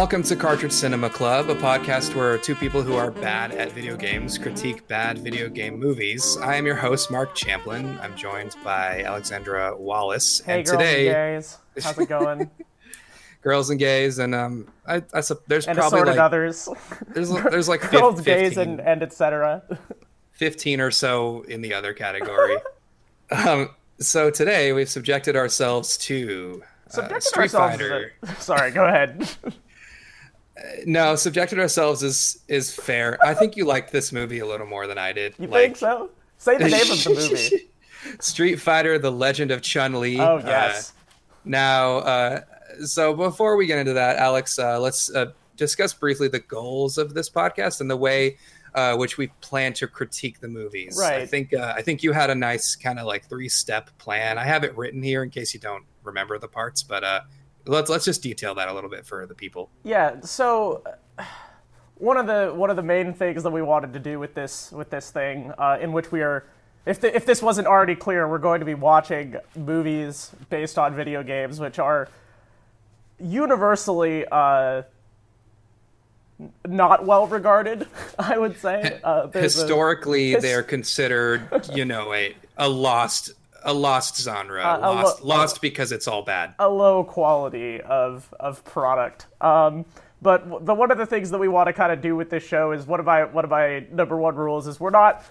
Welcome to Cartridge Cinema Club, a podcast where two people who are bad at video games critique bad video game movies. I am your host, Mark Champlin. I'm joined by Alexandra Wallace. Hey, and girls today, and gays. How's it going? girls and gays, and um, I, I there's and probably like others. there's there's like girls, 15, gays, and, and etc. 15 or so in the other category. um, so today we've subjected ourselves to uh, Subjected Street ourselves Fighter. a- Sorry, go ahead. No, subjected ourselves is is fair. I think you liked this movie a little more than I did. You like, think so? Say the name of the movie. Street Fighter: The Legend of Chun Li. Oh yes. now, uh, so before we get into that, Alex, uh, let's uh, discuss briefly the goals of this podcast and the way uh, which we plan to critique the movies. Right. I think uh, I think you had a nice kind of like three step plan. I have it written here in case you don't remember the parts, but uh, let's let's just detail that a little bit for the people. Yeah. So one of the one of the main things that we wanted to do with this with this thing, uh, in which we are, if the, if this wasn't already clear, we're going to be watching movies based on video games, which are universally uh, not well regarded. I would say uh, there's a- Historically, they're considered, you know, a a lost a lost genre, Uh, a lo- lost lost because it's all bad. a low quality of of product. Um, but the one of the things that we want to kind of do with this show is one of my one of my number one rules is we're not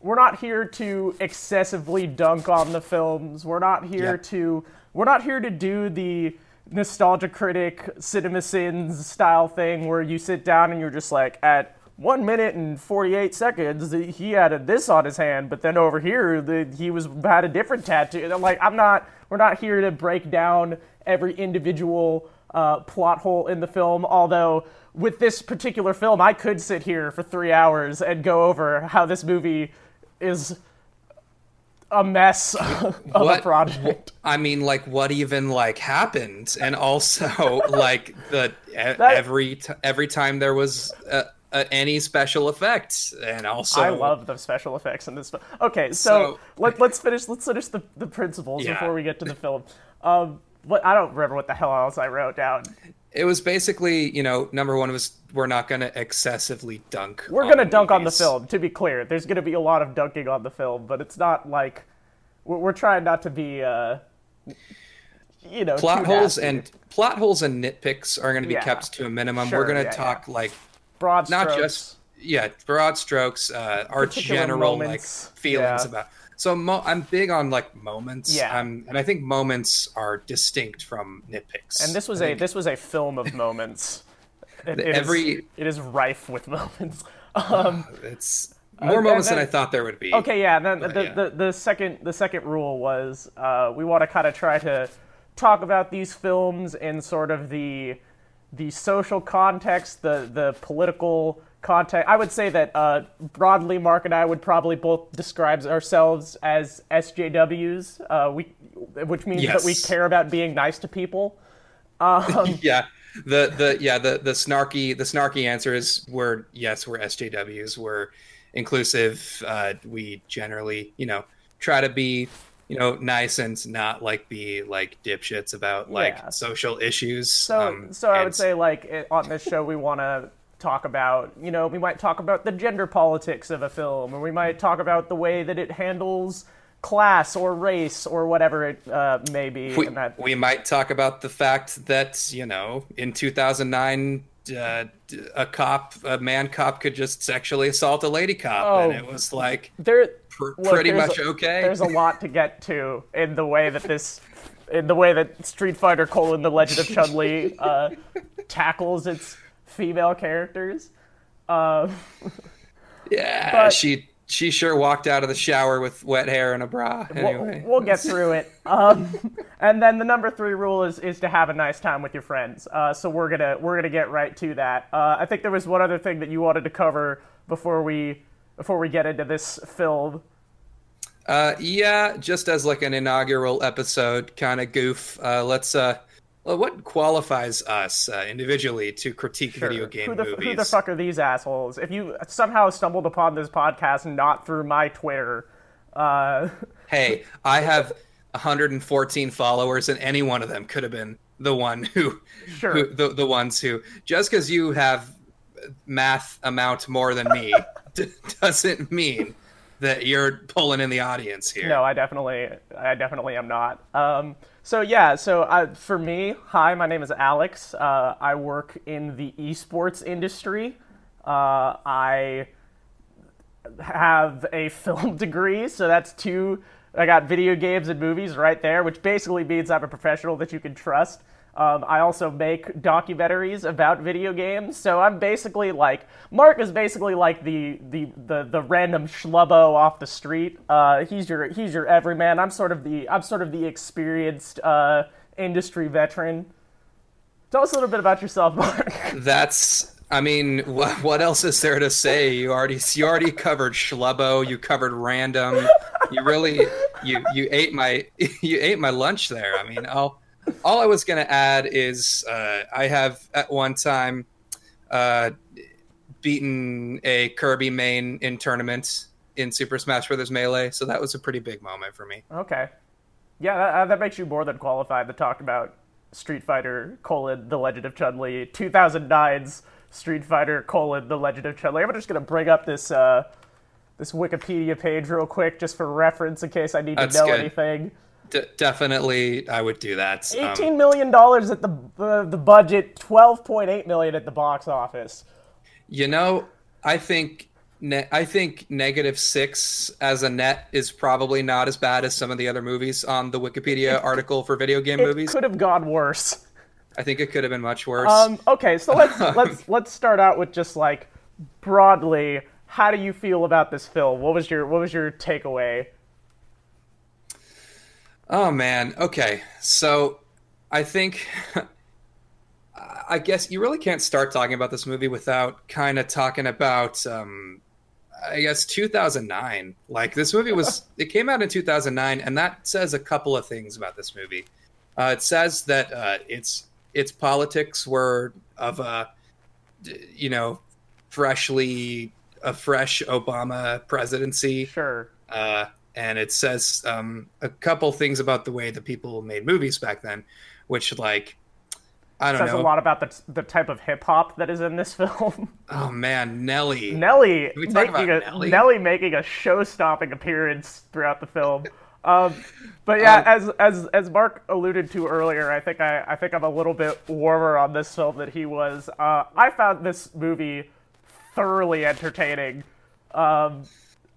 we're not here to excessively dunk on the films. We're not here Yeah. to we're not here to do the nostalgia critic cinema sins style thing where you sit down and you're just like at one minute and 48 seconds he had this on his hand but then over here the, he was had a different tattoo. Like i'm not we're not here to break down every individual uh, plot hole in the film although with this particular film i could sit here for three hours and go over how this movie is a mess of a project. I mean, like, what even like happened, and also like the e- every t- every time there was uh, uh, any special effects, and also I love the special effects in this film. Okay, so, So- let, let's finish. Let's finish the, the principles Yeah. before we get to the film. Um, what I don't remember what the hell else I wrote down. It was basically, you know, number one was we're not going to excessively dunk. We're gonna on dunk on the film. To be clear, there's gonna be a lot of dunking on the film, but it's not like we're, we're trying not to be, uh, you know, Plot holes nasty. and plot holes and nitpicks are going to be Yeah. kept to a minimum. Sure, we're going to yeah, talk like broad not strokes. just yeah broad strokes uh our Particular general moments, like feelings yeah. about so mo- i'm big on like moments Yeah. um, and i think moments are distinct from nitpicks And this was I a think this was a film of moments. It, it is- every- it is rife with moments. Um, it's more moments than i thought there would be Okay, yeah. Then But, the, yeah. The, the second the second rule was uh, we want to kind of try to talk about these films in sort of the the social context, the the political context. I would say that uh, broadly, Mark and I would probably both describe ourselves as SJWs. Uh, we, which means that we care about being nice to people. Um, yeah the the yeah the the snarky the snarky answer is we're yes we're sjws we're inclusive uh we generally you know try to be you know nice and not like be like dipshits about like Yeah. social issues So, um, so I would say, like, it, on this show, we want to talk about, you know, we might talk about the gender politics of a film, or we might talk about the way that it handles class or race or whatever it uh, may be. we, and that, we might talk about the fact that you know in 2009 uh, a cop a man cop could just sexually assault a lady cop Oh. and it was like there, pr- look, pretty much a- okay There's a lot to get to in the way that this, in the way that Street Fighter: colon, The Legend of Chun Li uh, tackles its female characters. Uh, yeah but- she she sure walked out of the shower with wet hair and a bra anyway We'll, we'll get through it. Um, and then the number three rule is is to have a nice time with your friends. Uh, so we're gonna we're gonna get right to that. Uh, I think there was one other thing that you wanted to cover before we before we get into this film. uh yeah just as like an inaugural episode kind of goof uh let's uh well, what qualifies us uh, individually to critique video game who the movies who the fuck are these assholes? If you somehow stumbled upon this podcast not through my Twitter, uh, hey, I have 114 followers, and any one of them could have been the one who, Sure. who the the ones who just because you have math amount more than me d- doesn't mean that you're pulling in the audience here. No, I definitely, I definitely am not. Um, so yeah, so I, for me, hi, my name is Alex. Uh, I work in the esports industry. Uh, I have a film degree, so that's two. I got video games and movies right there, which basically means I'm a professional that you can trust. Um, I also make documentaries about video games, so I'm basically like Mark is basically like the the the, the random schlubbo off the street. Uh, he's your he's your everyman. I'm sort of the I'm sort of the experienced uh, industry veteran. Tell us a little bit about yourself, Mark. That's. I mean, what, what else is there to say? You already you already covered schlubbo. You covered random. You really you you ate my you ate my lunch there. I mean, all all I was gonna add is uh, I have at one time uh, beaten a Kirby main in tournaments in Super Smash Bros. Melee, so that was a pretty big moment for me. Okay. Yeah, that, that makes you more than qualified to talk about Street Fighter colon The Legend of Chun Li, 2009's Street Fighter colon The Legend of Chun Li. I'm just gonna bring up this uh, this Wikipedia page real quick just for reference in case I need That's to know good. anything. D- definitely, I would do that. Um, Eighteen million dollars at the uh, the budget, 12.8 million at the box office. You know, I think ne- I think negative six as a net is probably not as bad as some of the other movies on the Wikipedia article for video game It movies. could have gone worse. I think it could have been much worse. Um, okay, so let's let's let's start out with just like broadly, how do you feel about this film? What was your what was your takeaway? Oh man. Okay. So I think I guess you really can't start talking about this movie without kind of talking about um I guess 2009. Like this movie was it came out in 2009 and that says a couple of things about this movie. Uh, it says that uh, its its politics were of a you know freshly a fresh Obama presidency Sure. uh, and it says um, a couple things about the way that people made movies back then, which like I don't says know. a lot about the the type of hip hop that is in this film. Oh man, Nelly. Nelly making a Nelly? Nelly making a show-stopping appearance throughout the film. Um, but yeah, Um, as as as Mark alluded to earlier, I think I I think I'm a little bit warmer on this film than he was. Uh, I found this movie thoroughly entertaining. Um,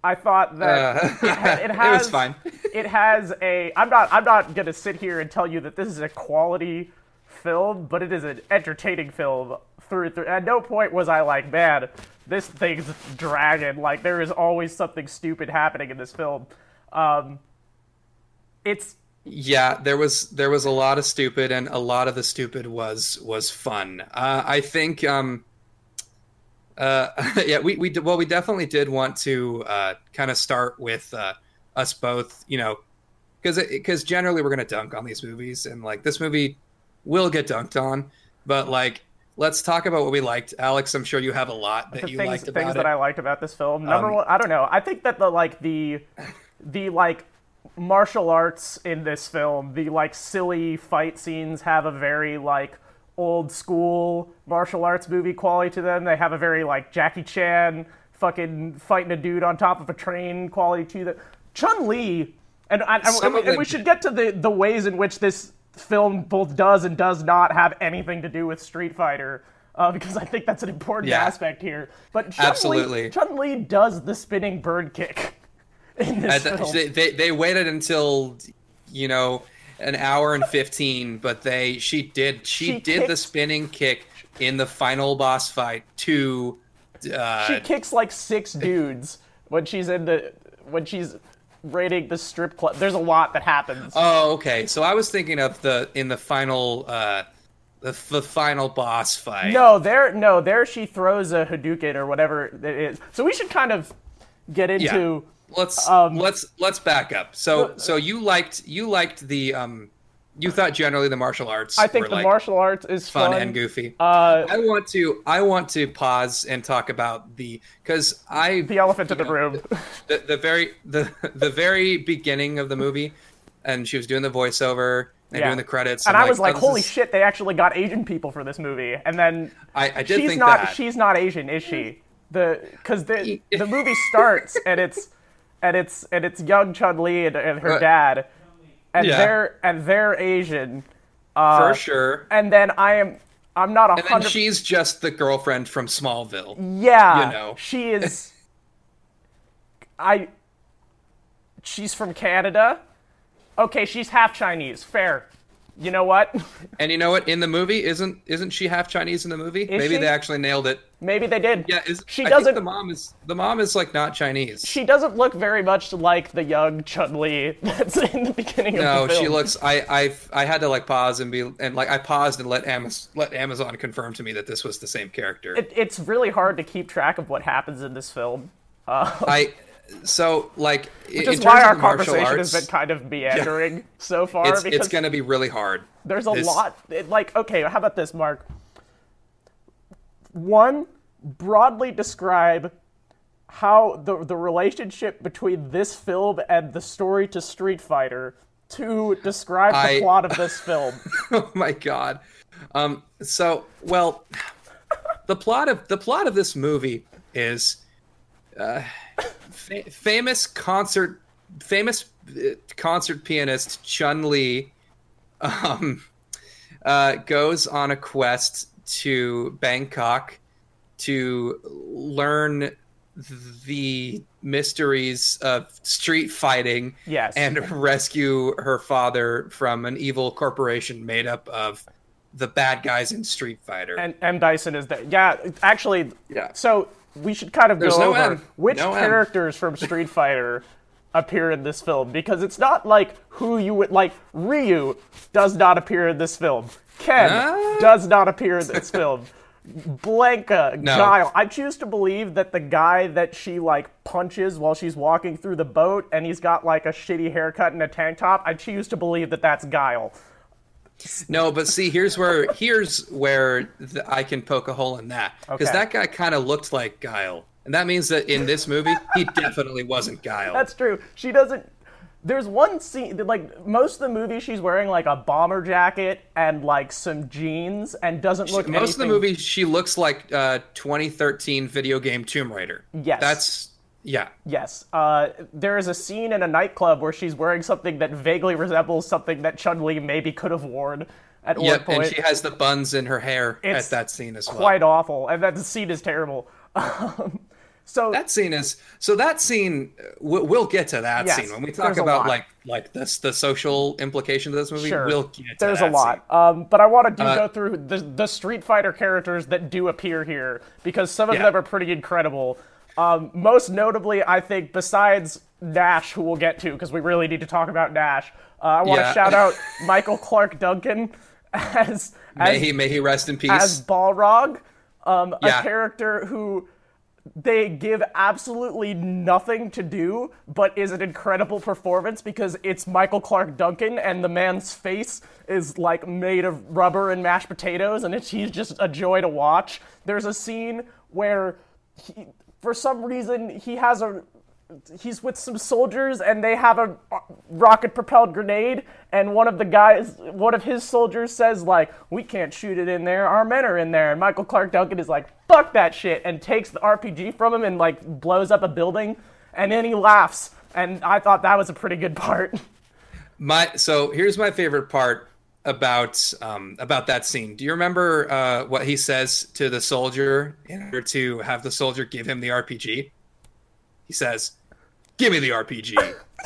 I thought that Uh, it, ha- it it has was fine. it has a i'm not i'm not gonna sit here and tell you that this is a quality film but it is an entertaining film through and through at no point was i like man this thing's dragging like there is always something stupid happening in this film um it's Yeah, there was there was a lot of stupid, and a lot of the stupid was was fun. Uh, I think. Um, uh, yeah, we we well, we definitely did want to uh, kind of start with uh, us both, you know, because because generally we're gonna dunk on these movies, and like this movie will get dunked on, but like let's talk about what we liked. Alex, I'm sure you have a lot that the you things, liked things about that it. I liked about this film. Number Um, one, I don't know. I think that the like the the like martial arts in this film, the like silly fight scenes have a very like old school martial arts movie quality to them. They have a very like Jackie Chan fucking fighting a dude on top of a train quality to them. Chun Li, and, and, we- and them- we should get to the the ways in which this film both does and does not have anything to do with Street Fighter. Uh, because I think that's an important Yeah. aspect here. But Chun Absolutely. Li, Chun Li does the spinning bird kick in this At the- film. they, they they waited until you know an hour and 15 but they she did she, She did the spinning kick in the final boss fight to uh she kicks like six dudes when she's in the when she's raiding the strip club. There's a lot that happens. oh okay so i was thinking of the in the final uh the, the final boss fight no, there no there she throws a Hadouken or whatever it is. So we should kind of get into let's Um, let's let's back up so so you liked you liked the um you thought generally the martial arts I think the like martial arts is fun, fun, and goofy Uh, I want to I want to pause and talk about the because I the elephant in the know, room. the, the very the the very beginning of the movie and she was doing the voiceover and Yeah. doing the credits. and I'm I was like, oh, holy is- shit, they actually got Asian people for this movie. And then I, I did she's think not that. she's not Asian, is she? The because the the movie starts and it's and it's and it's young Chun Li and, and her Uh, dad, and yeah. they're and they're Asian, for sure. and then I am I'm not a And hundred. she's just the girlfriend from Smallville. Yeah, you know. she is. I. She's from Canada. Okay, she's half Chinese. Fair. You know what? And you know what? In the movie, isn't isn't she half Chinese in the movie? Maybe she? they actually nailed it. Maybe they did. Yeah, is she I doesn't. Think the mom is the mom is like not Chinese. she doesn't look very much like the young Chun Li that's in the beginning no, of the film. No, she looks. I I I had to like pause and be and like I paused and let Amazon let Amazon confirm to me that this was the same character. It, it's really hard to keep track of what happens in this film, uh, I so like which is why our conversation arts, has been kind of meandering so far. It's because it's gonna be really hard. There's a This- lot. It, like, okay, how about this, Mark? One, broadly describe how the the relationship between this film and the story to Street Fighter. to describe the plot of this film. oh my god. Um. So well, the plot of the plot of this movie is uh, fa- famous concert famous uh, concert pianist Chun Li um, uh, goes on a quest to Bangkok to learn the mysteries of street fighting Yes. and rescue her father from an evil corporation made up of the bad guys in Street Fighter. and M Bison is there. Yeah, actually. Yeah. So we should kind of There's go no over M. which No M. characters from Street Fighter appear in this film because it's not like who you would like. Ryu does not appear in this film. Ken Ah. does not appear in this film. Blanka, No. Guile. I choose to believe that the guy that she like punches while she's walking through the boat and he's got like a shitty haircut and a tank top. I choose to believe that that's Guile. no, but see, here's where here's where the, I can poke a hole in that because Okay. that guy kind of looked like Guile, and that means that in this movie he definitely wasn't Guile. That's true. She doesn't. There's one scene, like most of the movie, she's wearing like a bomber jacket and like some jeans, and doesn't look. Most of the movie, she looks like uh, 2013 video game Tomb Raider. Yes. that's yeah. Yes. Uh, there is a scene in a nightclub where she's wearing something that vaguely resembles something that Chun Li maybe could have worn at one Yep, point. and she has the buns in her hair It's at that scene as well. Quite awful, and that scene is terrible. So That scene is so. That scene, uh, we'll, get to that Yes, scene when we talk about like like this the social implication of this movie. Sure. We'll get to There's a lot. Um, but I want to do Uh, go through the, the Street Fighter characters that do appear here because some of Yeah. them are pretty incredible. Um, most notably, I think, besides Nash, who we'll get to because we really need to talk about Nash, uh, I want to Yeah. shout out Michael Clarke Duncan as May as, he may he rest in peace. as Balrog, um, Yeah. a character who they give absolutely nothing to do, but is an incredible performance because it's Michael Clarke Duncan and the man's face is like made of rubber and mashed potatoes, and it's, he's just a joy to watch. There's a scene where, he, for some reason, he has a he's with some soldiers and they have a rocket propelled grenade and one of the guys one of his soldiers says like we can't shoot it in there. Our men are in there. And michael clarke duncan is like fuck that shit and takes the rpg from him and like blows up a building. And then he laughs. And i thought that was a pretty good part. My so here's my favorite part about um, about that scene. Do you remember uh, what he says to the soldier in order to have the soldier give him the RPG? He says, "Give me the RPG."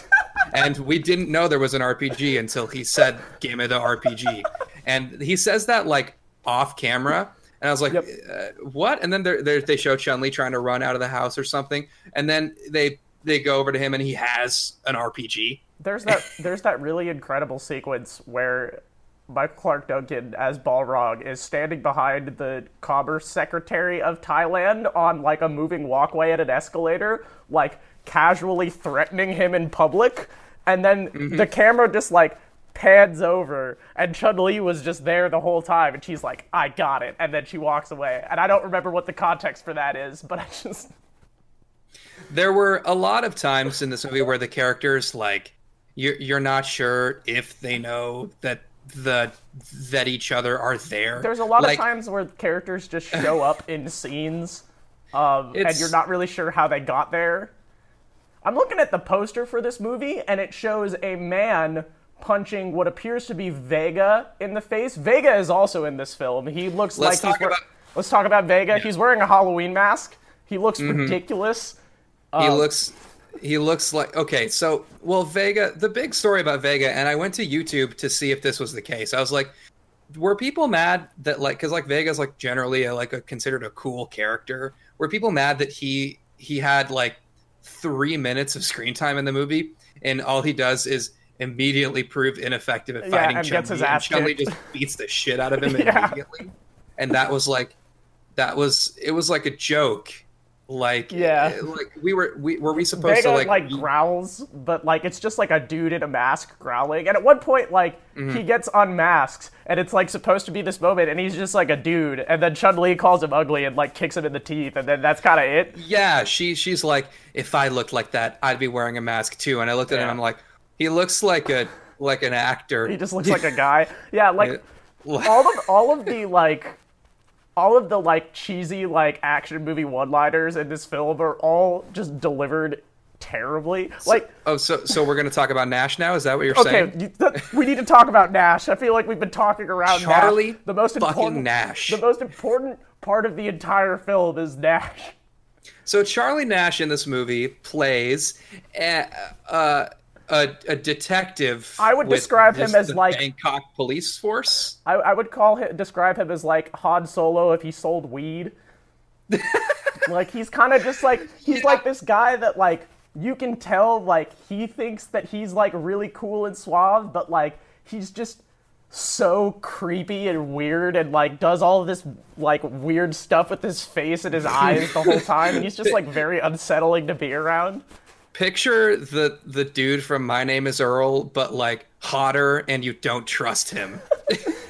and we didn't know there was an RPG until he said, "Give me the RPG." And he says that like off camera, and I was like, Yep. uh, "What?" And then they're, they're, they show Chun Li trying to run out of the house or something, and then they they go over to him and he has an RPG. there's that there's that really incredible sequence where Michael Clarke Duncan as Balrog is standing behind the commerce secretary of Thailand on like a moving walkway at an escalator, like casually threatening him in public, and then mm-hmm. the camera just like pans over and Chun Li was just there the whole time and she's like, I got it, and then she walks away. And I don't remember what the context for that is, but I just There were a lot of times in this movie where the characters like you're you're not sure if they know that the that each other are there. There's a lot Like, of times where characters just show up in scenes, um, and you're not really sure how they got there. I'm looking at the poster for this movie, and it shows a man punching what appears to be Vega in the face. Vega is also in this film. He looks Let's like he's talk about- Let's talk about Vega. He's wearing a Halloween mask. He looks Mm-hmm. ridiculous. he Um, looks he looks like okay so well vega the big story about vega and i went to youtube to see if this was the case. I was like were people mad that like because like vega's like generally a, like a considered a cool character. Were people mad that he he had like three minutes of screen time in the movie and all he does is immediately prove ineffective at Yeah, fighting and gets his Chun-Li, and Chun-Li just beats the shit out of him Yeah. immediately. And that was like that was it was like a joke like Yeah. like we were we were we supposed Vega to like, like, growls, but like it's just like a dude in a mask growling. And at one point, like Mm-hmm. he gets unmasked, and it's like supposed to be this moment, and he's just like a dude. And then Chun Li calls him ugly and like kicks him in the teeth, and then that's kind of it. yeah she she's like if i looked like that i'd be wearing a mask too and i looked at him Yeah. and i'm like he looks like a like an actor He just looks like a guy. Yeah, like all of all of the like all of the like cheesy like action movie one-liners in this film are all just delivered terribly. Like oh so so we're gonna talk about nash now is that what you're Okay, saying you, th- we need to talk about Nash. I feel like we've been talking around Charlie Nash. The most fucking important Nash. The most important part of the entire film is Nash. so charlie nash in this movie plays a, uh, a, a detective I would describe him as the like- bangkok police force I, I would call him, describe him as like Han Solo if he sold weed. like he's kind of just like he's like this guy that like you can tell like he thinks that he's like really cool and suave, but like he's just so creepy and weird and like does all of this like weird stuff with his face and his eyes the whole time and he's just like very unsettling to be around. Picture the the dude from my name is earl but like hotter and you don't trust him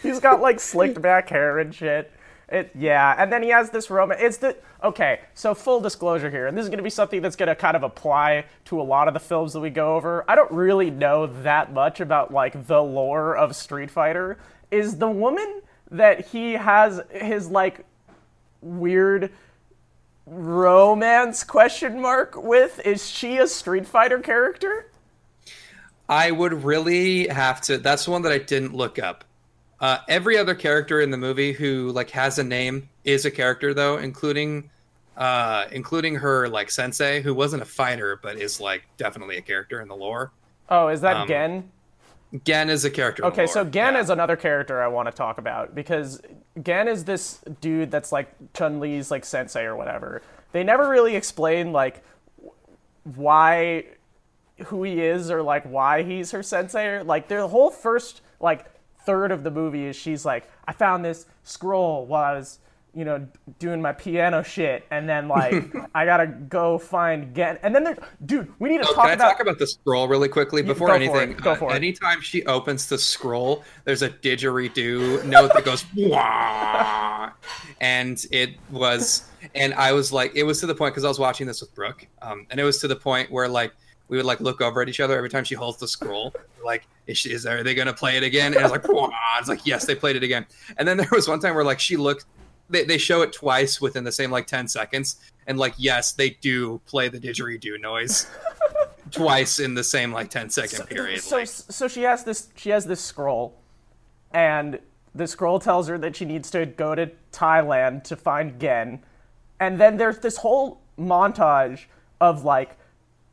He's got like slicked back hair and shit. It yeah, and then he has this romance. It's the okay. So full disclosure here, and this is going to be something that's going to kind of apply to a lot of the films that we go over. I don't really know that much about like the lore of Street Fighter. Is the woman that he has his like weird romance question mark with? Is she a Street Fighter character? I would really have to. That's one that I didn't look up. Uh, every other character in the movie who like has a name is a character though, including uh, including her like sensei, who wasn't a fighter but is like definitely a character in the lore. Oh, is that Um, Gen? Gen is a character. Okay, so Gen yeah. is another character I want to talk about because Gen is this dude that's like Chun Li's like sensei or whatever. They never really explain like why who he is or like why he's her sensei. Or, like the whole first like third of the movie is she's like, I found this scroll while I was you know doing my piano shit, and then like I gotta go find Gen. And then there, dude, we need to Oh, talk can I about. talk about the scroll really quickly before go for anything? it, go uh, for it. anytime she opens the scroll, there's a didgeridoo note that goes wah, and it was, and I was like, it was to the point because I was watching this with Brooke, um, and it was to the point where like we would like look over at each other every time she holds the scroll, like, is, she, is are they gonna play it again? And I was like, wah, it's like yes, they played it again. And then there was one time where like she looked. They, they show it twice within the same like 10 seconds and like yes they do play the didgeridoo noise twice in the same like 10 second period. So, like, so she has this. She has this scroll, and the scroll tells her that she needs to go to Thailand to find Gen, and then there's this whole montage of like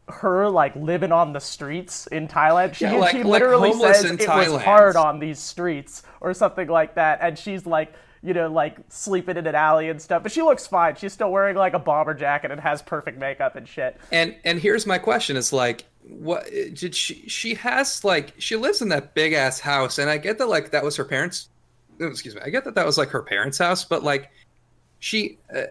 her like living on the streets in Thailand. She, Yeah, like- she literally homeless says it was hard on these streets or something like that, and she's like. You know, like sleeping in an alley and stuff, but she looks fine. She's still wearing like a bomber jacket and has perfect makeup and shit. and and here's my question: Is like, what did she? She has like she lives in that big ass house, and I get that like that was her parents. oh, Excuse me, I get that that was like her parents' house, but like she, uh,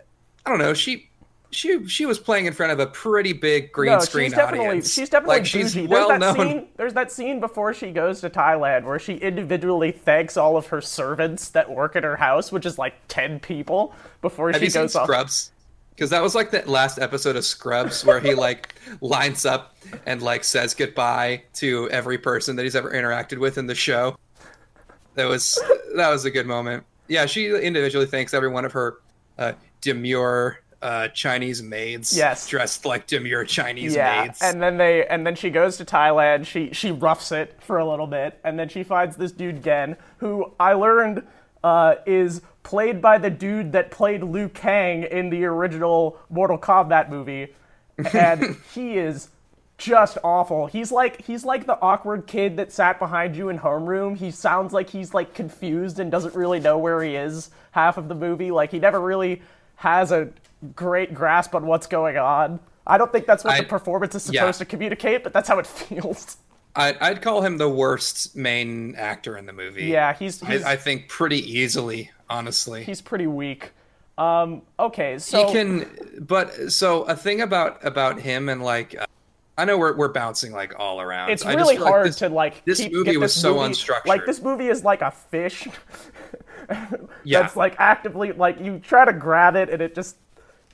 I don't know, she. She, she was playing in front of a pretty big green no, screen she's definitely audience. she's definitely like she's bougie. well there's that known. scene. There's that scene before she goes to Thailand where she individually thanks all of her servants that work at her house, which is like ten people before Have she you seen goes off. Scrubs? Because that was like that last episode of Scrubs where he like lines up and like says goodbye to every person that he's ever interacted with in the show. that was that was a good moment. Yeah, she individually thanks every one of her uh, demure uh, Chinese maids. Yes. dressed like demure Chinese yeah, maids. and then they and then she goes to Thailand. She she roughs it for a little bit, and then she finds this dude Gen, who I learned uh, is played by the dude that played Liu Kang in the original Mortal Kombat movie, and he is just awful. He's like he's like the awkward kid that sat behind you in homeroom. He sounds like he's like confused and doesn't really know where he is half of the movie. Like he never really has a great grasp on what's going on. I don't think that's what I- the performance is yeah. supposed to communicate, but that's how it feels. I'd, I'd call him the worst main actor in the movie. Yeah, he's he's, I, I think pretty easily, honestly. he's pretty weak. Um, okay, so he can, but so a thing about about him and like, uh, I know we're we're bouncing like all around. it's I just really feel like hard this- to like. this keep, movie get was this so unstructured. Like this movie is like a fish. Yeah. That's like actively like you try to grab it and it just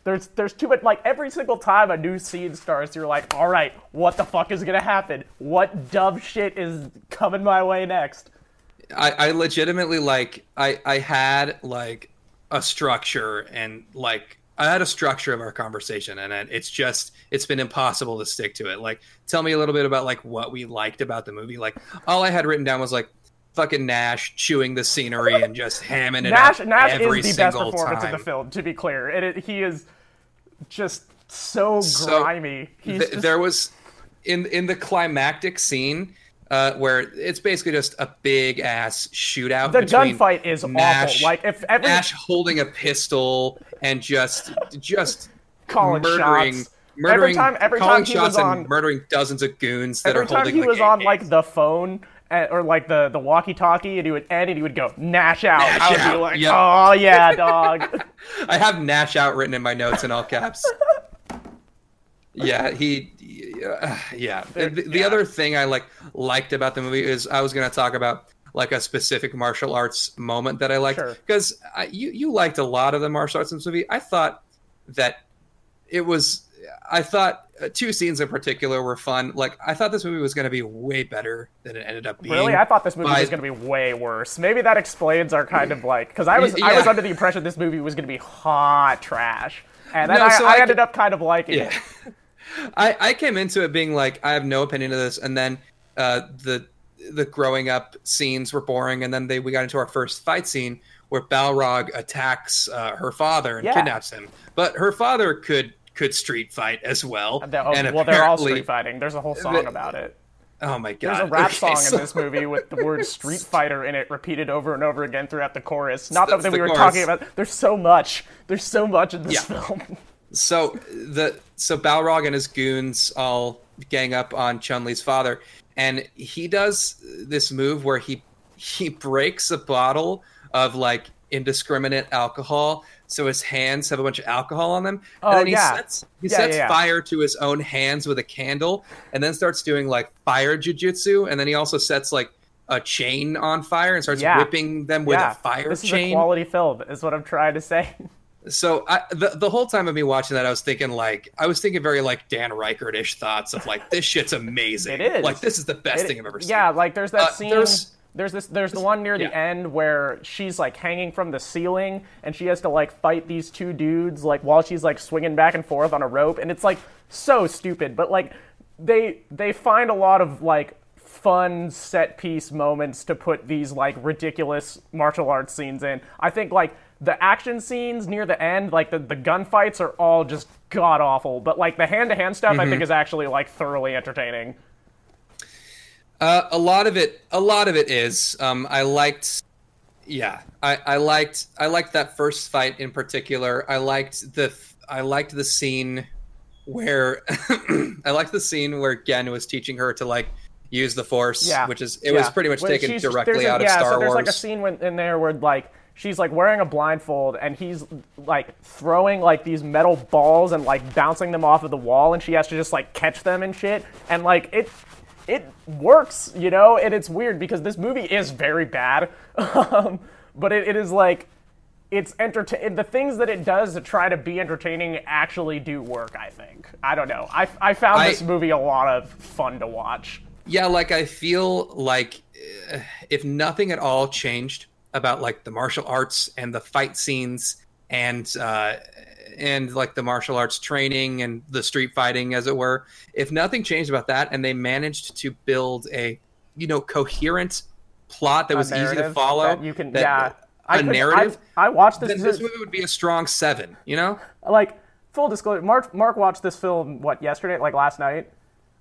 there's there's too much like every single time a new scene starts you're like all right what the fuck is gonna happen what dumb shit is coming my way next I, I legitimately like I I had like a structure and like I had a structure of our conversation and it's just it's been impossible to stick to it. Like tell me a little bit about like what we liked about the movie. Like all I had written down was like fucking Nash chewing the scenery and just hamming it Nash up Nash every is the best performance time. in the film to be clear it, it- he is just so, So, grimy Th- just, there was in in the climactic scene uh, where it's basically just a big ass shootout. the gunfight is Nash, awful like if every Nash holding a pistol and just just calling murdering shots murdering every time every time he shots was on and murdering dozens of goons that every are time he was on like the phone or like the the walkie-talkie and he would end and he would go Nash out Nash I would be like yep. oh yeah dog I have Nash out written in my notes in all caps. yeah, he uh, yeah. The, the other thing I like liked about the movie is I was going to talk about like a specific martial arts moment that I liked Sure. because you you liked a lot of the martial arts in this movie. I thought that it was I thought two scenes in particular were fun. Like I thought this movie was going to be way better than it ended up being. Really, I thought this movie was going to be way worse. Maybe that explains our kind of like because I was I was under the impression this movie was going to be hot trash, and then No, I, so I I ended c- up kind of liking Yeah. it. I, I came into it being like I have no opinion of this, and then uh, the the growing up scenes were boring, and then they we got into our first fight scene where Balrog attacks uh, her father and Yeah. kidnaps him, but her father could could street fight as well. Oh, and well, they're all street fighting. There's a whole song the- about it. Oh my god! There's a rap Okay, song so- in this movie with the word "Street Fighter" in it, repeated over and over again throughout the chorus. Not That's that we were chorus. talking about. There's so much. There's so much in this Yeah. film. So the so Balrog and his goons all gang up on Chun Li's father, and he does this move where he he breaks a bottle of like indiscriminate alcohol, so his hands have a bunch of alcohol on them, Oh, and then he yeah. sets he Yeah, sets yeah, fire to his own hands with a candle, and then starts doing like fire jujitsu, and then he also sets like a chain on fire and starts whipping them with a fire this chain. is a quality film, is what I'm trying to say. So I, the the whole time of me watching that, I was thinking like I was thinking very like Dan Reichert ish thoughts of like this shit's amazing. It is. like this is the best It- thing I've ever seen. Yeah, like there's that Uh, scene. there's- There's, this. There's the one near the yeah. end where she's like hanging from the ceiling, and she has to like fight these two dudes like while she's like swinging back and forth on a rope, and it's like so stupid. But like they they find a lot of like fun set piece moments to put these like ridiculous martial arts scenes in. I think like the action scenes near the end, like the, the gunfights are all just god awful, but like the hand to hand stuff I Mm-hmm. think is actually like thoroughly entertaining. Uh, a lot of it, a lot of it is. Um, I liked, yeah, I, I liked, I liked that first fight in particular. I liked the, I liked the scene where, I liked the scene where Gen was teaching her to like use the Force, Yeah, which is it was pretty much When taken directly there's a- out of yeah, Star so there's Wars. like a scene when, in there where like she's like wearing a blindfold and he's like throwing like these metal balls and like bouncing them off of the wall and she has to just like catch them and shit and like it it works, you know, and it's weird because this movie is very bad, um, but it, it is like it's entertain. The things that it does to try to be entertaining actually do work. I think. I don't know. I I found I- this movie a lot of fun to watch. yeah, like I feel like uh, if nothing at all changed about like the martial arts and the fight scenes and uh, and like the martial arts training and the street fighting, as it were, if nothing changed about that, and they managed to build a you know coherent plot that A was easy to follow, that you can that- yeah. a could- narrative, I, I watched this. then this movie would be a strong seven. You know? like full disclosure. Mark Mark watched this film what yesterday, like last night.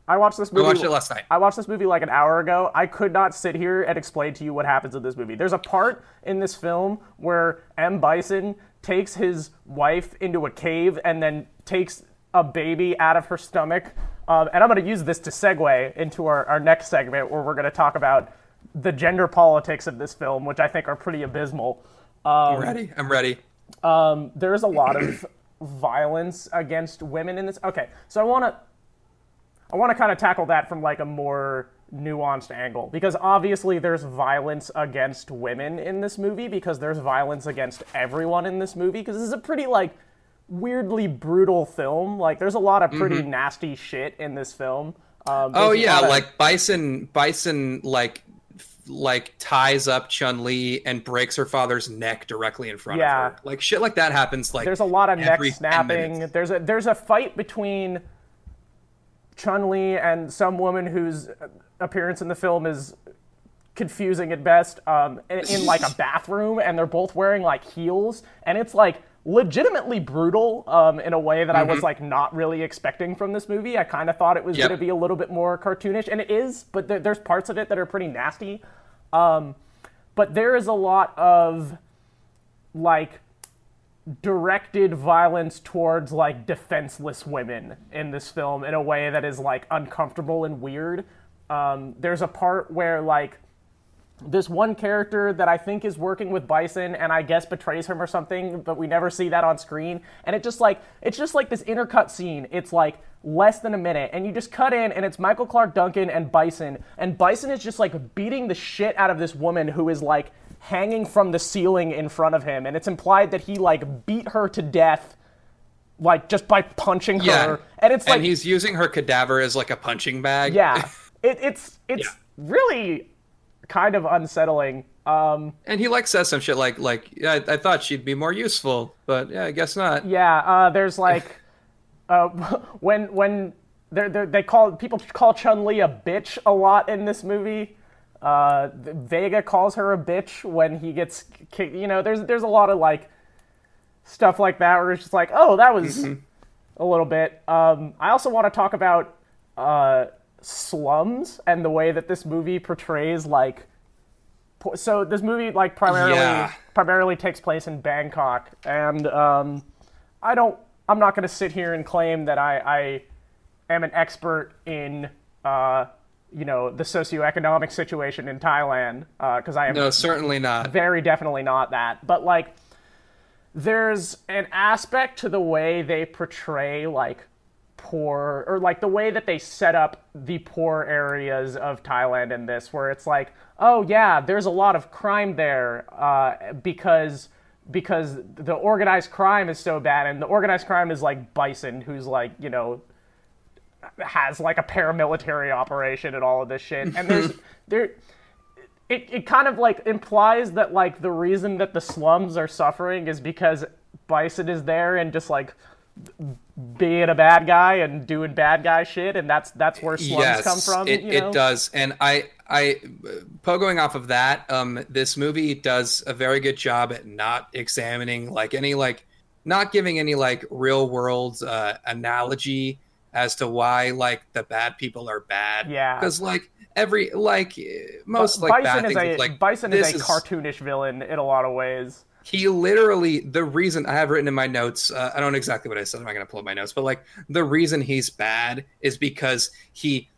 I watched this I movie. watched it last night. I watched this movie like an hour ago. I could not sit here and explain to you what happens in this movie. There's a part in this film where M. Bison takes his wife into a cave and then takes a baby out of her stomach. Um, and I'm going to use this to segue into our, our next segment where we're going to talk about the gender politics of this film, which I think are pretty abysmal. I'm ready. I'm ready. There's a lot of violence against women in this. Okay, so I want to I want to kind of tackle that from like a more nuanced angle because obviously there's violence against women in this movie because there's violence against everyone in this movie because this is a pretty like weirdly brutal film. Like there's a lot of pretty nasty shit in this film. Um, Oh yeah, of- like Bison. Bison like like ties up Chun Li and breaks her father's neck directly in front Yeah. of her. Like shit like that happens. Like there's a lot of neck every 10 snapping. There's a there's a fight between Chun Li and some woman whose appearance in the film is confusing at best. Um, in, in like a bathroom, and they're both wearing like heels, and it's like legitimately brutal um, in a way that I was like not really expecting from this movie. I kind of thought it was Yep. going to be a little bit more cartoonish, and it is, but there, there's parts of it that are pretty nasty. Um, but there is a lot of like directed violence towards like defenseless women in this film in a way that is like uncomfortable and weird. Um, there's a part where like this one character that I think is working with Bison and I guess betrays him or something, but we never see that on screen. And it just like it's just like this intercut scene. It's like less than a minute, and you just cut in, and it's Michael Clarke Duncan and Bison, and Bison is just like beating the shit out of this woman who is like hanging from the ceiling in front of him, and it's implied that he like beat her to death. Like just by punching Yeah, her, and it's like and he's using her cadaver as like a punching bag. yeah, it, it's it's Yeah. really kind of unsettling. Um, and he like says some shit like like I, I thought she'd be more useful, but yeah, I guess not. Yeah, uh, there's like uh, when when they're, they're, they call people call Chun Li a bitch a lot in this movie. Uh, Vega calls her a bitch when he gets kicked. You know, there's there's a lot of like stuff like that where it's just like, oh, that was a little bit. Um, I also want to talk about uh, slums and the way that this movie portrays like. po- So this movie like primarily Yeah. primarily takes place in Bangkok, and um, I don't. I'm not going to sit here and claim that I, I am an expert in, uh, you know, the socioeconomic situation in Thailand, because I am No, certainly not. very definitely not that. But like, there's an aspect to the way they portray like poor or like the way that they set up the poor areas of Thailand in this, where it's like, oh yeah, there's a lot of crime there uh, because because the organized crime is so bad, and the organized crime is like Bison, who's like you know has like a paramilitary operation and all of this shit, and there's there it, it kind of like implies that like the reason that the slums are suffering is because Bison is there and just like being a bad guy and doing bad guy shit, and that's that's where slums yes, come from. It, you know? it does, and I, I, pogoing off of that, um, this movie does a very good job at not examining like any like, not giving any like real world uh, analogy as to why like the bad people are bad. Yeah. because like every like most like Bison bad is things, a like Bison is a cartoonish villain in a lot of ways. He literally the reason i have written in my notes uh, i don't know exactly what i said i'm not going to pull up my notes but like the reason he's bad is because he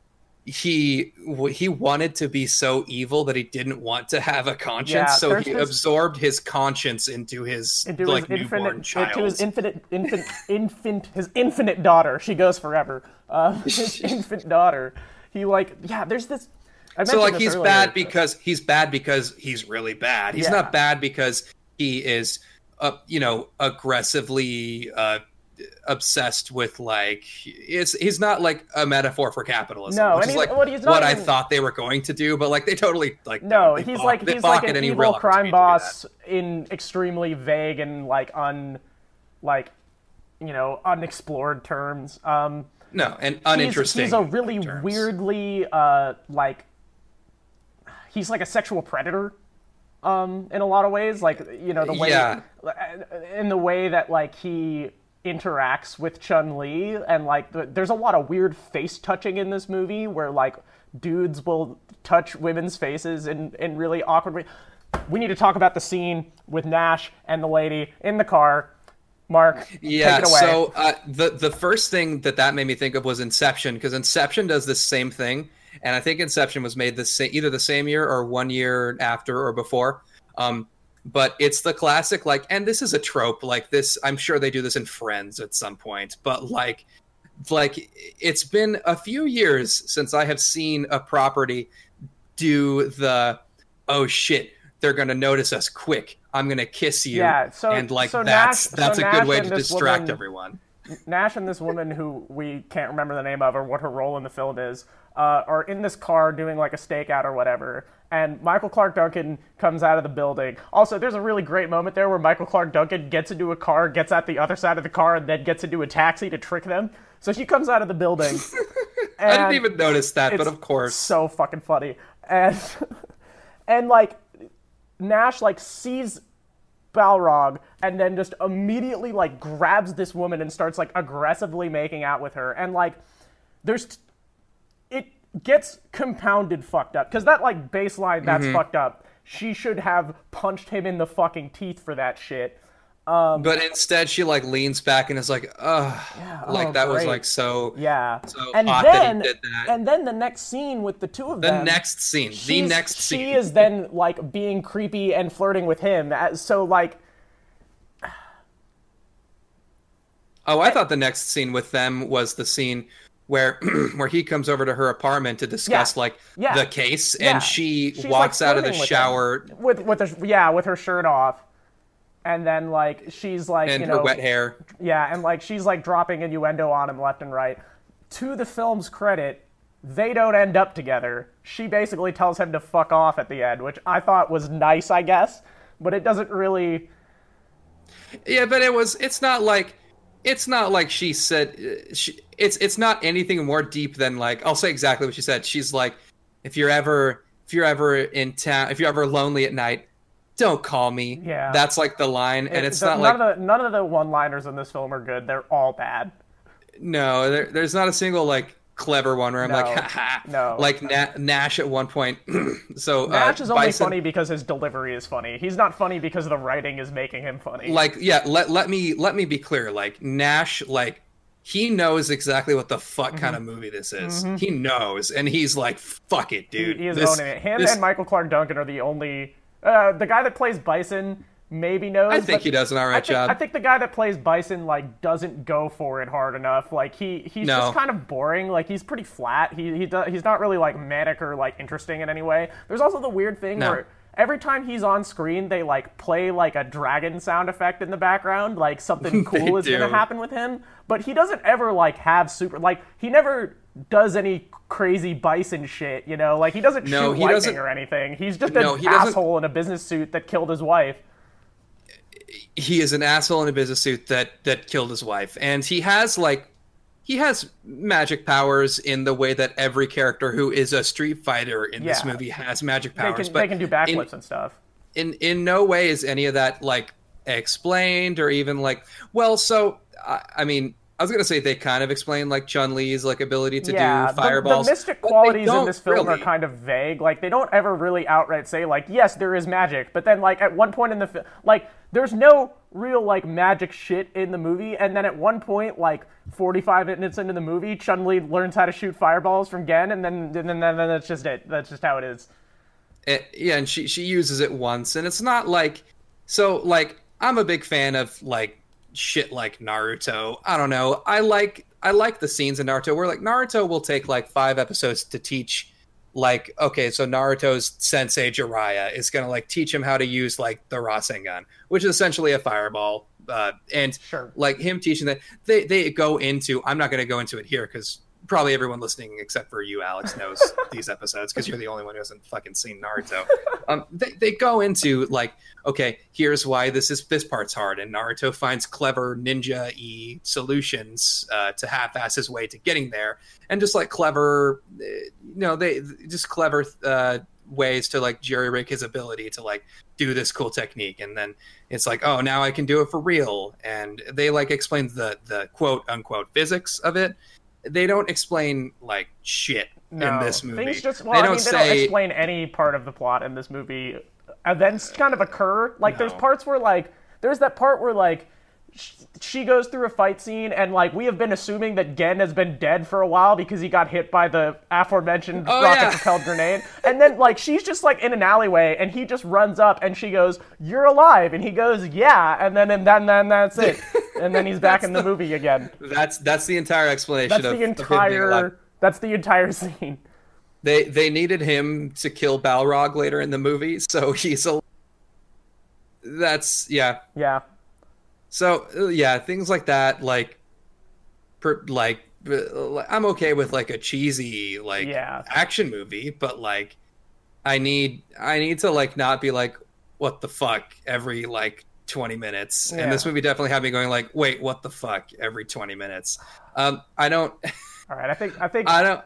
he he wanted to be so evil that he didn't want to have a conscience Yeah, so he this- absorbed his conscience into his Into like his newborn infinite, child into his infinite, infant, infant, his infinite daughter. She goes forever. Uh, his infant daughter. He like, yeah. There's this. I so like he's earlier, bad because he's bad because he's really bad. He's Yeah. not bad because he is uh you know aggressively uh obsessed with like it's he's not like a metaphor for capitalism No, which and is he's- like well, he's not what i even- thought they were going to do but like they totally like No, he's balk- like he's like an real evil crime opportunity to do that. boss in extremely vague and like un like you know unexplored terms. Um, no and he's, uninteresting he's a really terms. weirdly uh like he's like a sexual predator um in a lot of ways like you know the way Yeah. in the way that like he interacts with Chun Li and like the, there's a lot of weird face touching in this movie where like dudes will touch women's faces in in really awkward ways. We need to talk about the scene with Nash and the lady in the car. Mark, Yeah. take it away. So uh, the the first thing that that made me think of was Inception because Inception does the same thing, and I think Inception was made the same either the same year or one year after or before. Um, but it's the classic like, and this is a trope like this. I'm sure they do this in Friends at some point, but like. Like it's been a few years since I have seen a property do the oh shit they're gonna notice us quick I'm gonna kiss you Yeah, so- and like so that's Nash- that's so a good Nash way to distract woman- everyone Nash and this woman who we can't remember the name of or what her role in the film is uh, are in this car doing like a stakeout or whatever. And Michael Clarke Duncan comes out of the building. Also, there's a really great moment there where Michael Clarke Duncan gets into a car, gets out the other side of the car, and then gets into a taxi to trick them. So she comes out of the building. I didn't even notice that but of course so fucking funny and and like nash like sees balrog and then just immediately like grabs this woman and starts like aggressively making out with her and like there's gets compounded fucked up because that like baseline that's Mm-hmm. fucked up she should have punched him in the fucking teeth for that shit but instead she like leans back and is like ugh like oh, that was like so yeah So and hot that he then did that. and then the next scene with the two of the them The next scene the next scene She is then like being creepy and flirting with him. So like, oh I thought the next scene with them was the scene where where he comes over to her apartment to discuss Yeah. like Yeah. the case yeah, and she she's, walks like, out of the with shower him. with with her yeah with her shirt off, and then like she's like and you her wet hair yeah, and like she's like dropping innuendo on him left and right. To the film's credit, they don't end up together. She basically tells him to fuck off at the end, which I thought was nice, I guess, but it doesn't really. Yeah, but it was. It's not like. It's not like she said. uh, She, it's it's not anything more deep than like. I'll say exactly what she said. She's like, if you're ever if you're ever in town, if you're ever lonely at night, don't call me. Yeah. that's like the line, and it's the- not like none of the none of the one-liners in this film are good. They're all bad. no. There, there's not a single like clever one where I'm like, No, ha ha. no. Like Na- Nash at one point. so Nash uh, is only Bison- funny because his delivery is funny. He's not funny because the writing is making him funny. like yeah let, let me let me be clear like nash like he knows exactly what the fuck kind Mm-hmm. of movie this is he knows and he's like fuck it dude he is This- owning it. Him this- and Michael Clarke Duncan are the only. Uh, the guy that plays Bison maybe knows. i think he does an all I think, job I think the guy that plays Bison like doesn't go for it hard enough. Like he he's No. just kind of boring. Like he's pretty flat. He he does, he's not really like manic or like interesting in any way. There's also the weird thing No. where every time he's on screen, they like play like a dragon sound effect in the background, like something cool is gonna happen with him. But he doesn't ever like have super like he never does any crazy bison shit, you know? Like he doesn't No, shoot he lightning doesn't- or anything. He's just an No, asshole in a business suit that killed his wife. He is an asshole in a business suit that that killed his wife and he has like he has magic powers in the way that every character who is a street fighter in this movie has magic They powers can but they can do in- backflips and stuff. in in no way is any of that like explained or even like well so I, I mean i was gonna say they kind of explain like chun li's like ability to yeah, do fireballs The, mystic qualities in this film are kind of vague. Like they don't ever really outright say like, yes, there is magic, but then like at one point in the film, like there's no real like magic shit in the movie, and then at one point, like 45 minutes into the movie, Chun Li learns how to shoot fireballs from Gen, and then and then, then, that's just it. That's just how it is. Eh, yeah and she she uses it once and it's not like so like i'm a big fan of like shit like naruto i don't know i like i like the scenes in naruto where like naruto will take like five episodes to teach like okay so naruto's sensei jiraiya is gonna like teach him how to use like the rasengan which is essentially a fireball uh, and Sure. like him teaching that they they go into. I'm not going to go into it here because probably everyone listening except for you, Alex, knows these episodes because you're the only one who hasn't fucking seen Naruto. Um, they they go into like, okay, here's why this is this part's hard, and Naruto finds clever ninja e solutions uh, to half-ass his way to getting there, and just like clever, uh, you know, they just clever. Uh, ways to like jerry rig his ability to like do this cool technique and then it's like oh now i can do it for real and they like explain the the quote unquote physics of it they don't explain like shit No, in this movie Things just well, they I don't mean, they say don't explain any part of the plot in this movie. Events kind of occur. Like there's parts where like there's that part where like sh- she goes through a fight scene and like we have been assuming that Gen has been dead for a while because he got hit by the aforementioned Oh, rocket yeah. propelled grenade. And then like she's just like in an alleyway and he just runs up and she goes, "You're alive," and he goes, "Yeah," and then and then then that's it. And then he's back in the movie again. that's that's the entire explanation That's of, the of him being alive. entire. That's the entire scene. they they needed him to kill balrog later in the movie so he's a that's yeah Yeah. So uh, yeah, things like that, like, per, like uh, I'm okay with like a cheesy like Yeah. action movie, but like, I need I need to like not be like what the fuck every like 20 minutes, and this movie definitely had me going like, wait, what the fuck every 20 minutes. Um, I don't, All right. I think I think I don't,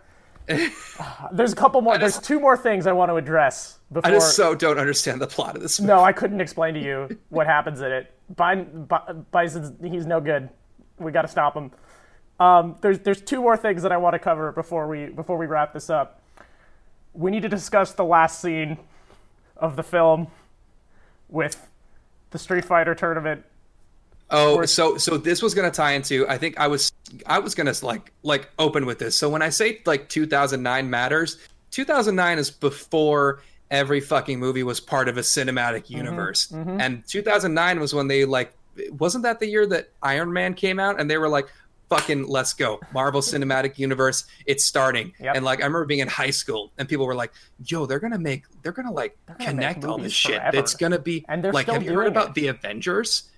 There's a couple more. Just- there's two more things I want to address before. I just so don't understand the plot of this movie. no, I couldn't explain to you what happens in it. Bin- Bi- Bison's he's no good. We got to stop him. Um, there's there's two more things that I want to cover before we before we wrap this up. We need to discuss the last scene of the film with the Street Fighter tournament. Oh, so so this was gonna tie into. I think I was I was gonna like like open with this. So when I say like 2009 matters, 2009 is before every fucking movie was part of a cinematic mm-hmm, universe, mm-hmm. and 2009 was when they like wasn't that the year that Iron Man came out, and they were like. Fucking let's go. Marvel Cinematic Universe, it's starting. Yep. And like I remember being in high school and people were like, yo, they're gonna make they're gonna like gonna connect all this shit. It's gonna be And they're like have you heard about it. the Avengers?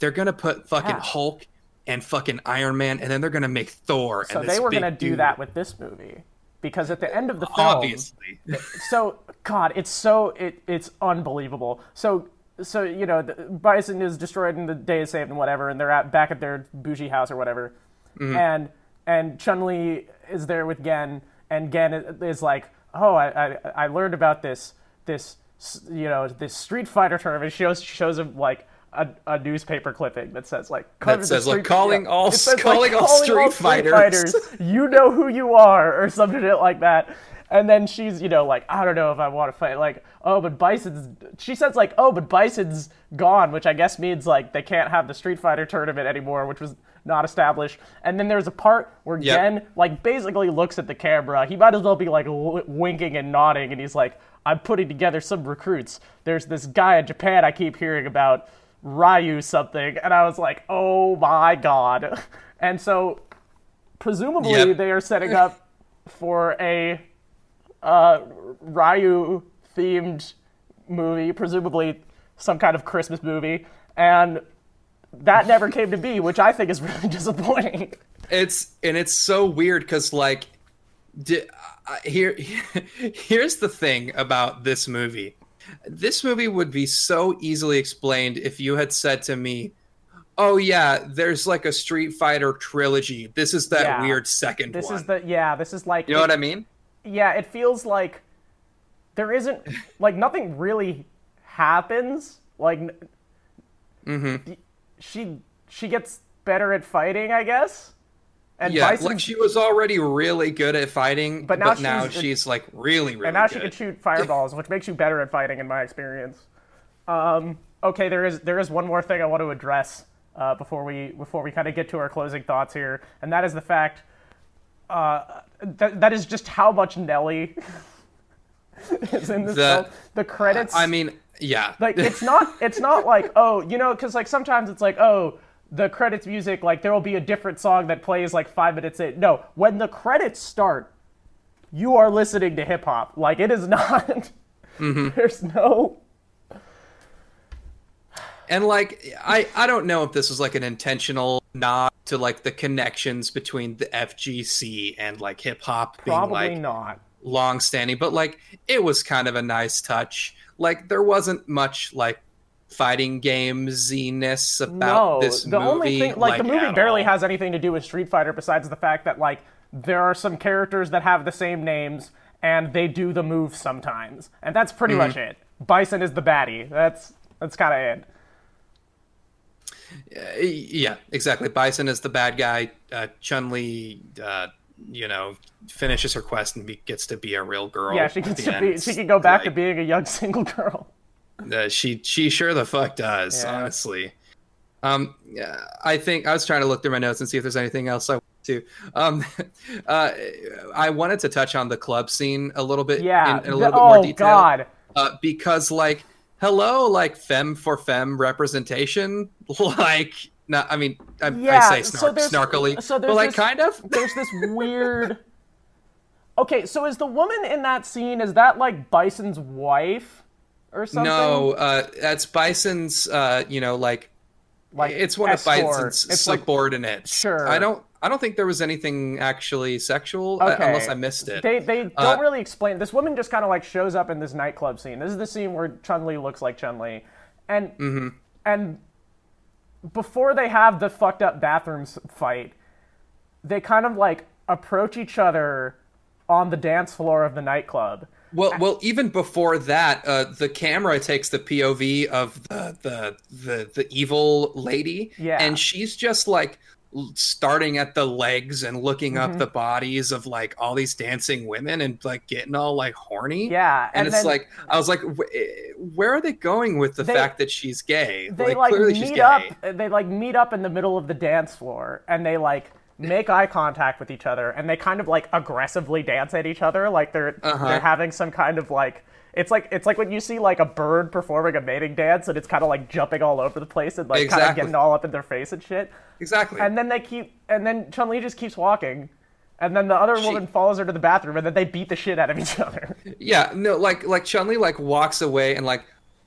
They're gonna put fucking Yeah. Hulk and fucking Iron Man, and then they're gonna make Thor. So they were going to do dude. that with this movie because at the end of the film, Obviously, so God, it's so it it's unbelievable. So so you know, the, Bison is destroyed and the day is saved and whatever, and they're at back at their bougie house or whatever, mm-hmm. and and Chun Li is there with Gen, and Gen is, like, oh, I, I I learned about this this you know this Street Fighter tournament. Shows shows him like. A, a newspaper clipping that says like the says, like, Street- calling all- It says, calling all Street Fighters. you know who you are, or something like that. And then she's, you know, like, I don't know if I want to fight. Like, oh, but Bison's. She says, like, oh, but Bison's gone, which I guess means, like, they can't have the Street Fighter tournament anymore, which was not established. And then there's a part where Yep. Gen, like, basically looks at the camera. He might as well be, like, w- winking and nodding, and he's like, I'm putting together some recruits. There's this guy in Japan I keep hearing about, Ryu something. And I was like, oh my god. And so presumably Yep. they are setting up for a uh, Ryu themed movie, presumably some kind of Christmas movie, and that never came to be, which I think is really disappointing. it's and it's so weird because like, di- I- here here's the thing about this movie. This movie would be so easily explained if you had said to me, "Oh yeah, there's like a Street Fighter trilogy. This is that Yeah. weird second This one." is the yeah, this is like you know what I mean? yeah, it feels like there isn't like nothing really happens. Like Mm-hmm. she she gets better at fighting, I guess. And yeah, Bison, like she was already really good at fighting, But but now now, she's- she's, like really, really and now good. she can shoot fireballs, which makes you better at fighting, in my experience. Um, okay, there is there is one more thing I want to address uh, before we before we kind of get to our closing thoughts here, and that is the fact uh, that that is just how much Nelly is in this The- film. The credits. I mean, yeah, like it's not it's not like oh you know because like sometimes it's like oh the credits music like there will be a different song that plays like five minutes in no when the credits start you are listening to hip hop like it is not Mm-hmm. there's no and like I I don't know if this was like an intentional nod to like the connections between the FGC and like hip hop being Probably like not. long standing, but like it was kind of a nice touch. Like there wasn't much like fighting gamesiness about No, this the movie. only thing, like, the movie barely all. has anything to do with Street Fighter besides the fact that like there are some characters that have the same names and they do the moves sometimes, and that's pretty Mm-hmm. much it. Bison is the baddie. That's that's kind of it. Yeah, exactly. Bison is the bad guy. Uh, Chun Li, uh, you know, finishes her quest and be, gets to be a real girl. Yeah, she gets to be. She can go back to being a young single girl. Uh, she she sure the fuck does. Yeah. Honestly, um, yeah, I think I was trying to look through my notes and see if there's anything else I want to. Um, uh, I wanted to touch on the club scene a little bit. Yeah. in, in a the- little bit oh more detail. God. uh, because like hello like femme for femme representation like no i mean i, Yeah, I say so snark, there's- snarkily so but like this- kind of There's this weird. Okay, so is the woman in that scene is that like Bison's wife or something? no uh that's bison's uh you know like like it's one escort. of bison's It's like subordinates Sure. i don't i don't think there was anything actually sexual uh, Okay. unless i missed it They they don't Uh, really explain. This woman just kind of like shows up in this nightclub scene. This is the scene where Chun Li looks like Chun Li, and Mm-hmm. and before they have the fucked up bathrooms fight, they kind of like approach each other on the dance floor of the nightclub. Well, well, even before that, uh, the camera takes the POV of the the the, the evil lady, Yeah. and she's just like starting at the legs and looking Mm-hmm. up the bodies of like all these dancing women and like getting all like horny. Yeah, and, and it's then- like I was like, eh, where are they going with the They- fact that she's gay? they like, clearly she's meet gay. up they like meet up in the middle of the dance floor and they like make eye contact with each other and they kind of like aggressively dance at each other like they're Uh-huh. they're having some kind of like it's like it's like when you see like a bird performing a mating dance and it's kind of like jumping all over the place and like kind of getting all up in their face and shit Exactly. and then they keep and then Chun Li just keeps walking and then the other She- woman follows her to the bathroom and then they beat the shit out of each other Yeah, no, like like Chun Li like walks away and like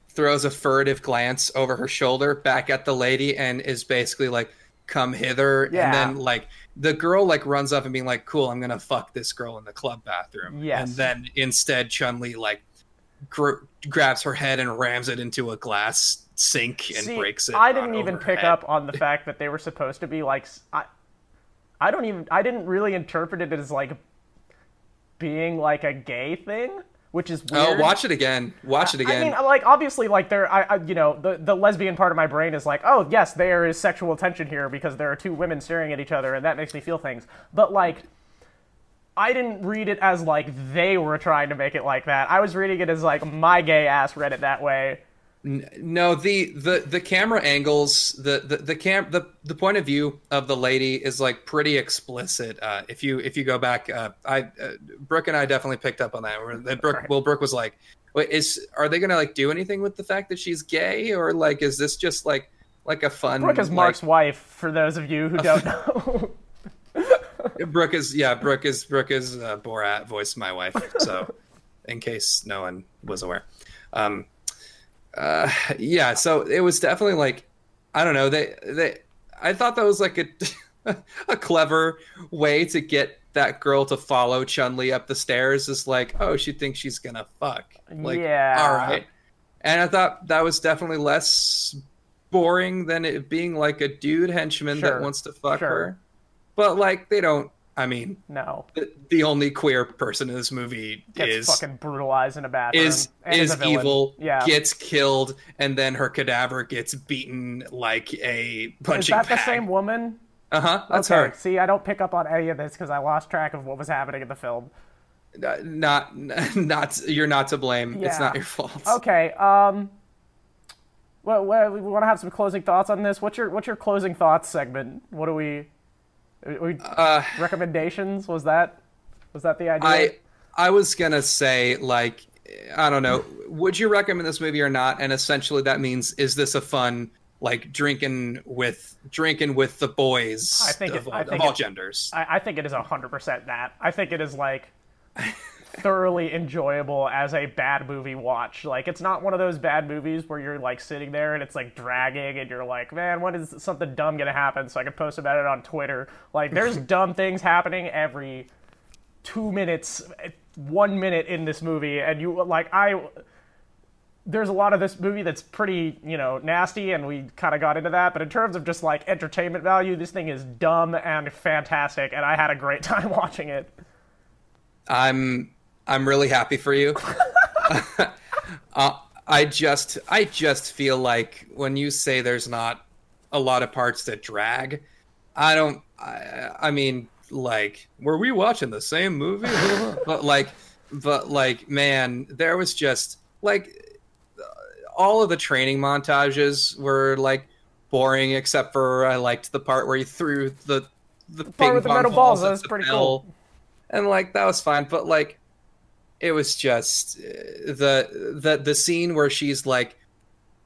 throws a furtive glance over her shoulder back at the lady and is basically like, "Come hither," Yeah. and then like the girl like runs up and being like, "Cool, I'm gonna fuck this girl in the club bathroom." Yes. and then instead Chun Li like gr- grabs her head and rams it into a glass sink and See, breaks it. I didn't even pick head. up on the fact that they were supposed to be like. I don't even. I didn't really interpret it as like being like a gay thing, which is oh, weird. Oh, watch it again. Watch it again. I mean, like obviously, like there, I, I, you know, the the lesbian part of my brain is like, oh yes, there is sexual tension here because there are two women staring at each other, and that makes me feel things. But like, I didn't read it as like they were trying to make it like that. I was reading it as like my gay ass read it that way. No, the the the camera angles, the the the cam the the point of view of the lady is like pretty explicit. Uh, if you if you go back, uh, I uh, Brooke and I definitely picked up on that. Brooke, Right. well, Brooke was like, "Wait, is are they gonna like do anything with the fact that she's gay, or like is this just like like a fun?" Brooke is like- Mark's wife, for those of you who don't know. Brooke is yeah, Brooke is Brooke is uh, Borat voiced my wife. So, in case no one was aware, um, uh, yeah. So it was definitely like I don't know. They they I thought that was like a a clever way to get that girl to follow Chun Li up the stairs. Is like oh she thinks she's gonna fuck. Like Yeah. all right. And I thought that was definitely less boring than it being like a dude henchman Sure. that wants to fuck Sure. her. But like they don't. I mean, no, the, the only queer person in this movie gets is fucking brutalized in a bathroom. is is a evil. Yeah. Gets killed, and then her cadaver gets beaten like a punching. is that the same woman? Uh huh. That's okay. her. See, I don't pick up on any of this because I lost track of what was happening in the film. Uh, Not not you're not to blame. It's not your fault. Okay. Um. Well, well, we want to have some closing thoughts on this. What's your What's your closing thoughts segment? What do we? We Uh, recommendations? Was that Was that the idea? I I was gonna say like I don't know. Would you recommend this movie or not? And essentially that means is this a fun like drinking with drinking with the boys I think of, it- of think all it- genders? I, I think it is hundred percent that. I think it is like thoroughly enjoyable as a bad movie watch. Like it's not one of those bad movies where you're like sitting there and it's like dragging and you're like, man, when is something dumb gonna happen? So I can post about it on Twitter. Like there's dumb things happening every two minutes, one minute in this movie, and you like I. There's a lot of this movie that's pretty, you know, nasty, and we kind of got into that. But in terms of just like entertainment value, this thing is dumb and fantastic, and I had a great time watching it. I'm I'm really happy for you. uh, I just I just feel like when you say there's not a lot of parts that drag, I don't. I, I mean, like, were we watching the same movie? but like, but like, man, there was just like all of the training montages were like boring, except for I liked the part where he threw the the, Part ping with the metal balls balls, that was pretty bell. cool. and like that was fine. But like, it was just uh, the the the scene where she's like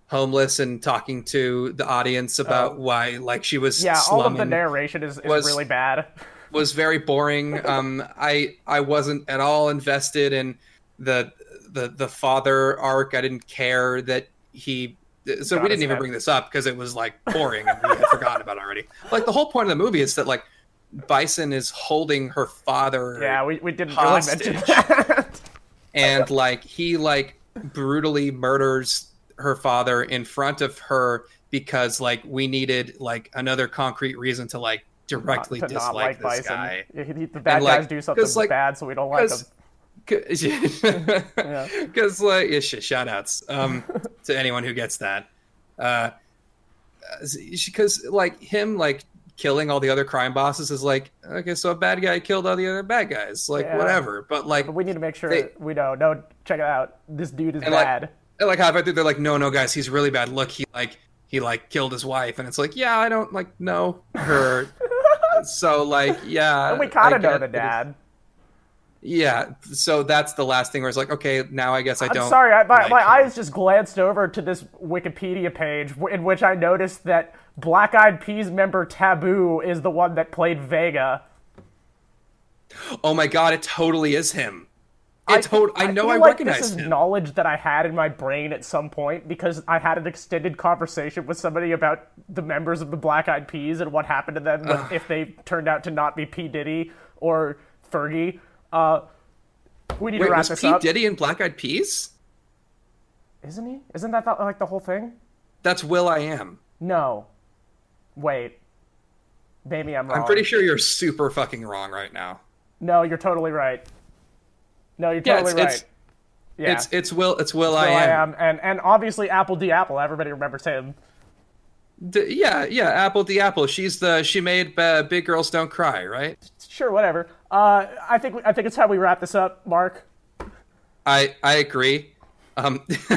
homeless and talking to the audience about Oh. why like she was Yeah, all of the narration is, is was- really bad. was very boring. Um, I I wasn't at all invested in the the the father arc. I didn't care that he. So Got we didn't even head. bring this up because it was like boring and we had forgotten about it already. Like the whole point of the movie is that like Bison is holding her father. Yeah, we, we didn't Hostage. really mention that. and like he like brutally murders her father in front of her because like we needed like another concrete reason to like directly to dislike not like this Bison. guy. Yeah, he- the bad like- guys do something like- bad, so we don't like them. Because because like yeah, shit, shout outs um to anyone who gets that uh because like him like killing all the other crime bosses is like okay so a bad guy killed all the other bad guys like Yeah. whatever but like But we need to make sure They- we know. No, check it out. This dude is And, like, bad. And, like halfway through they're like no no guys he's really bad look he like he like killed his wife and it's like yeah i don't like know her so like yeah and we kind of know the dad. yeah so that's the last thing where it's like okay now i guess i I'm don't sorry, I, my, like my eyes just glanced over to this Wikipedia page in which I noticed that Black Eyed Peas member Taboo is the one that played Vega. oh my god it totally is him it tot- I, know feel i like recognize this is him knowledge that I had in my brain at some point because I had an extended conversation with somebody about the members of the Black Eyed Peas and what happened to them when- if they turned out to not be P Diddy or Fergie. Uh, we need wait to wrap was this Pete up. diddy and black eyed peas Isn't he? Isn't that the, like the whole thing? that's will.i.am No. Wait. Maybe I'm wrong. i'm pretty sure you're super fucking wrong right now No, you're totally right. No, you're Yeah, totally it's- right. it's- yeah. it's it's will it's will So i am, and and obviously apl.de.ap. Everybody remembers him. D- yeah yeah apple the apple she's the she made uh, big girls don't cry right Sure, whatever. Uh, I think I think it's how we wrap this up, Mark. I I agree. Um,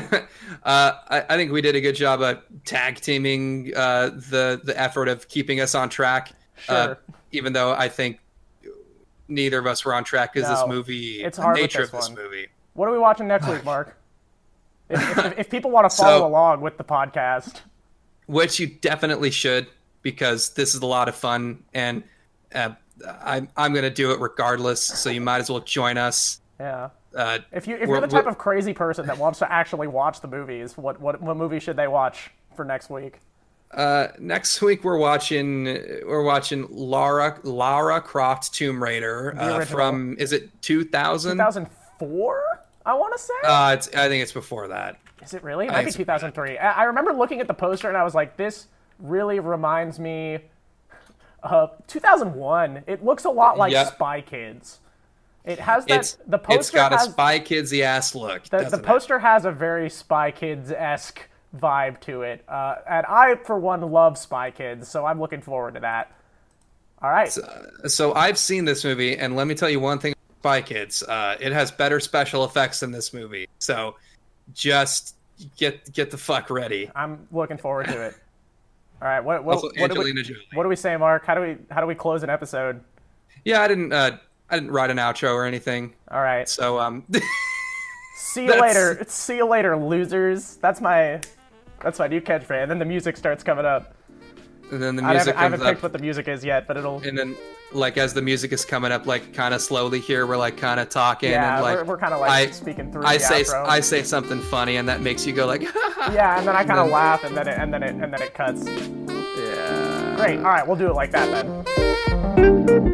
uh, I, I think we did a good job of tag teaming uh, the the effort of keeping us on track. Uh, Sure. even though I think neither of us were on track because this movie, it's hard with nature this of this one. movie. What are we watching next week, Mark? If, if, if people want to follow So- along with the podcast, which you definitely should because this is a lot of fun and uh, I'm I'm gonna do it regardless. So you might as well join us. yeah. Uh, If you if you're the type of crazy person that wants to actually watch the movies, what what what movie should they watch for next week? uh, next week we're watching we're watching Lara Lara Croft Tomb Raider uh, from is it 2000? 2004, I want to say. Uh, it's, I think it's before that. Is it really? It might be 2003. I I remember looking at the poster and I was like, this really reminds me of 2001. It looks a lot like Yeah. Spy Kids. It has that. It's the poster it's got has, a Spy Kidsy ass look. the, the doesn't it? poster has a very Spy Kids esque vibe to it, uh, and I, for one, love Spy Kids, so I'm looking forward to that. All right. So I've seen this movie, and let me tell you one thing: Spy Kids. Uh, it has better special effects than this movie. So just get get the fuck ready. I'm looking forward to it. All right. What what, Also, what, do we, what do we say, Mark? How do we how do we close an episode? Yeah, I didn't. Uh, I didn't write an outro or anything. All right. So um, See you later. See you later, losers. That's my that's my new catchphrase. And then the music starts coming up. and then the I music haven't, I haven't picked what the music is yet, but it'll. and then like as the music is coming up, like kind of slowly here, we're like kind of talking, Yeah, and like we're, we're kind of like I- speaking through I the say outro. I say something funny, and that makes you go like, yeah, and then I kind of laugh, and then it and then it and then it cuts. yeah. Great. All right, we'll do it like that then.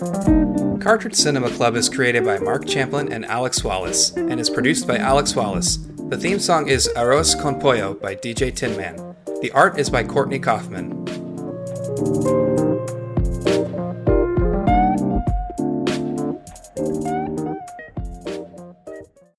Cartridge Cinema Club is created by Mark Champlin and Alex Wallace, and is produced by Alex Wallace. The theme song is Arroz con Pollo by DJ Tinman. The art is by Courtney Kaufman.